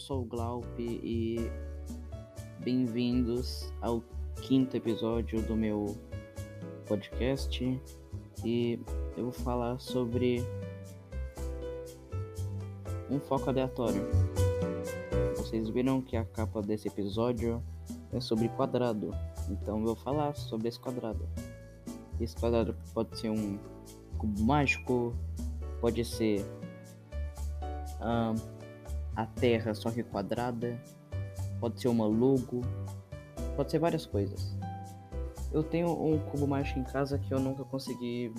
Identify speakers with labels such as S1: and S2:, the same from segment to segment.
S1: sou o Glaup e bem-vindos ao quinto episódio do meu podcast e eu vou falar sobre um foco aleatório. Vocês viram que a capa desse episódio é sobre quadrado, então eu vou falar sobre esse quadrado. Esse quadrado pode ser um cubo mágico, pode ser uh, a Terra só que quadrada, pode ser uma logo, pode ser várias coisas. Eu tenho um cubo mágico em casa que eu nunca consegui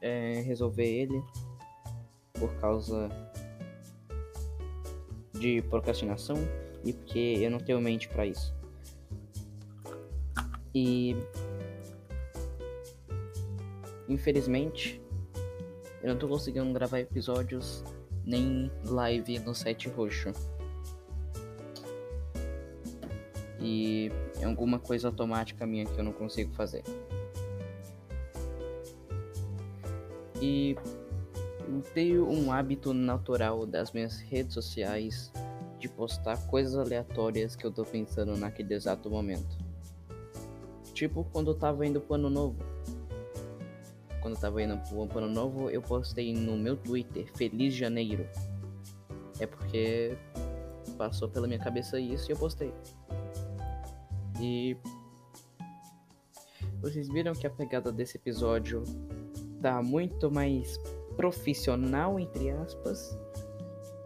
S1: é, resolver ele por causa de procrastinação e porque eu não tenho mente para isso. E infelizmente eu não tô conseguindo gravar episódios nem live no site roxo. E é alguma coisa automática minha que eu não consigo fazer. E eu tenho um hábito natural das minhas redes sociais de postar coisas aleatórias que eu tô pensando naquele exato momento. Tipo quando eu tava indo pro ano novo quando eu tava indo pro ano novo, eu postei no meu Twitter, Feliz Janeiro. É porque passou pela minha cabeça isso e eu postei. E vocês viram que a pegada desse episódio tá muito mais profissional, entre aspas,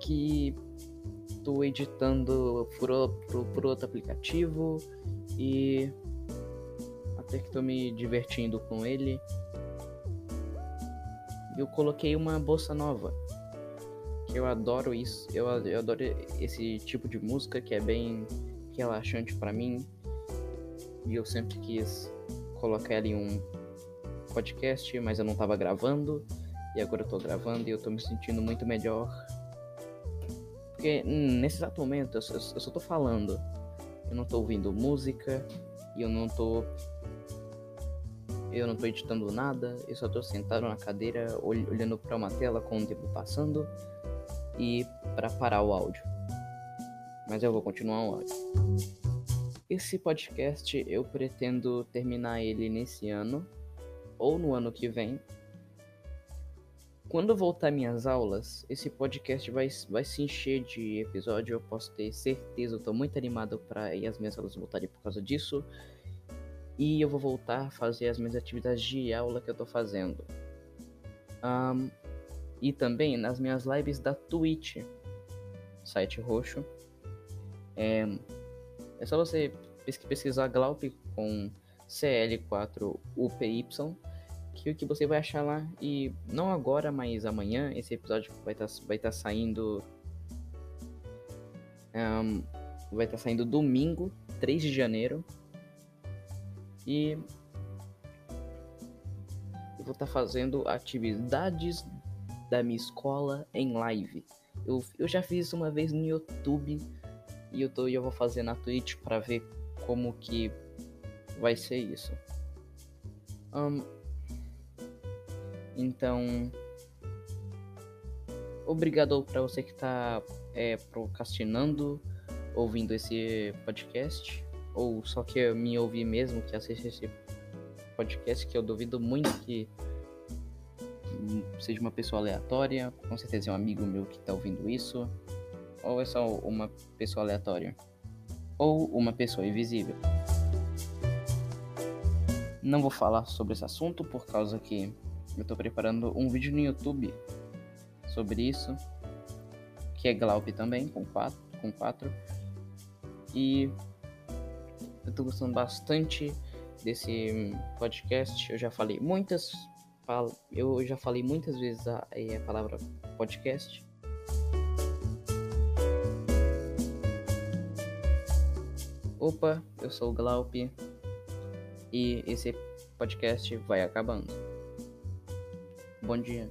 S1: que tô editando por, por, por outro aplicativo e até que tô me divertindo com ele eu coloquei uma bolsa nova. Eu adoro isso, eu, eu adoro esse tipo de música que é bem relaxante para mim. E eu sempre quis colocar ali um podcast, mas eu não tava gravando. E agora eu tô gravando e eu tô me sentindo muito melhor. Porque hum, nesse exato momento eu, eu, eu só tô falando. Eu não tô ouvindo música e eu não tô eu não tô editando nada, eu só tô sentado na cadeira olhando para uma tela com o tempo passando e para parar o áudio. Mas eu vou continuar o áudio. Esse podcast eu pretendo terminar ele nesse ano ou no ano que vem. Quando voltar minhas aulas, esse podcast vai, vai se encher de episódio, eu posso ter certeza, eu tô muito animado para as minhas aulas voltarem por causa disso e eu vou voltar a fazer as minhas atividades de aula que eu tô fazendo. Um, e também nas minhas lives da Twitch, site roxo. É, é só você pesquisar Glaup com CL4UPY que o que você vai achar lá e não agora, mas amanhã esse episódio vai estar tá, vai tá saindo um, vai estar tá saindo domingo, 3 de janeiro e eu vou estar tá fazendo atividades da minha escola em live. Eu, eu já fiz isso uma vez no YouTube e eu, tô, eu vou fazer na Twitch para ver como que vai ser isso. Um, então, obrigado para você que está é, procrastinando ouvindo esse podcast ou só que me ouvir mesmo, que assiste esse podcast, que eu duvido muito que seja uma pessoa aleatória, com certeza é um amigo meu que tá ouvindo isso, ou é só uma pessoa aleatória, ou uma pessoa invisível. Não vou falar sobre esse assunto por causa que eu tô preparando um vídeo no YouTube sobre isso, que é Glaup também, com quatro, com quatro. E eu tô gostando bastante desse podcast. Eu já falei muitas eu já falei muitas vezes a, a palavra podcast. Opa, eu sou o Glaup e esse podcast vai acabando. Bom dia.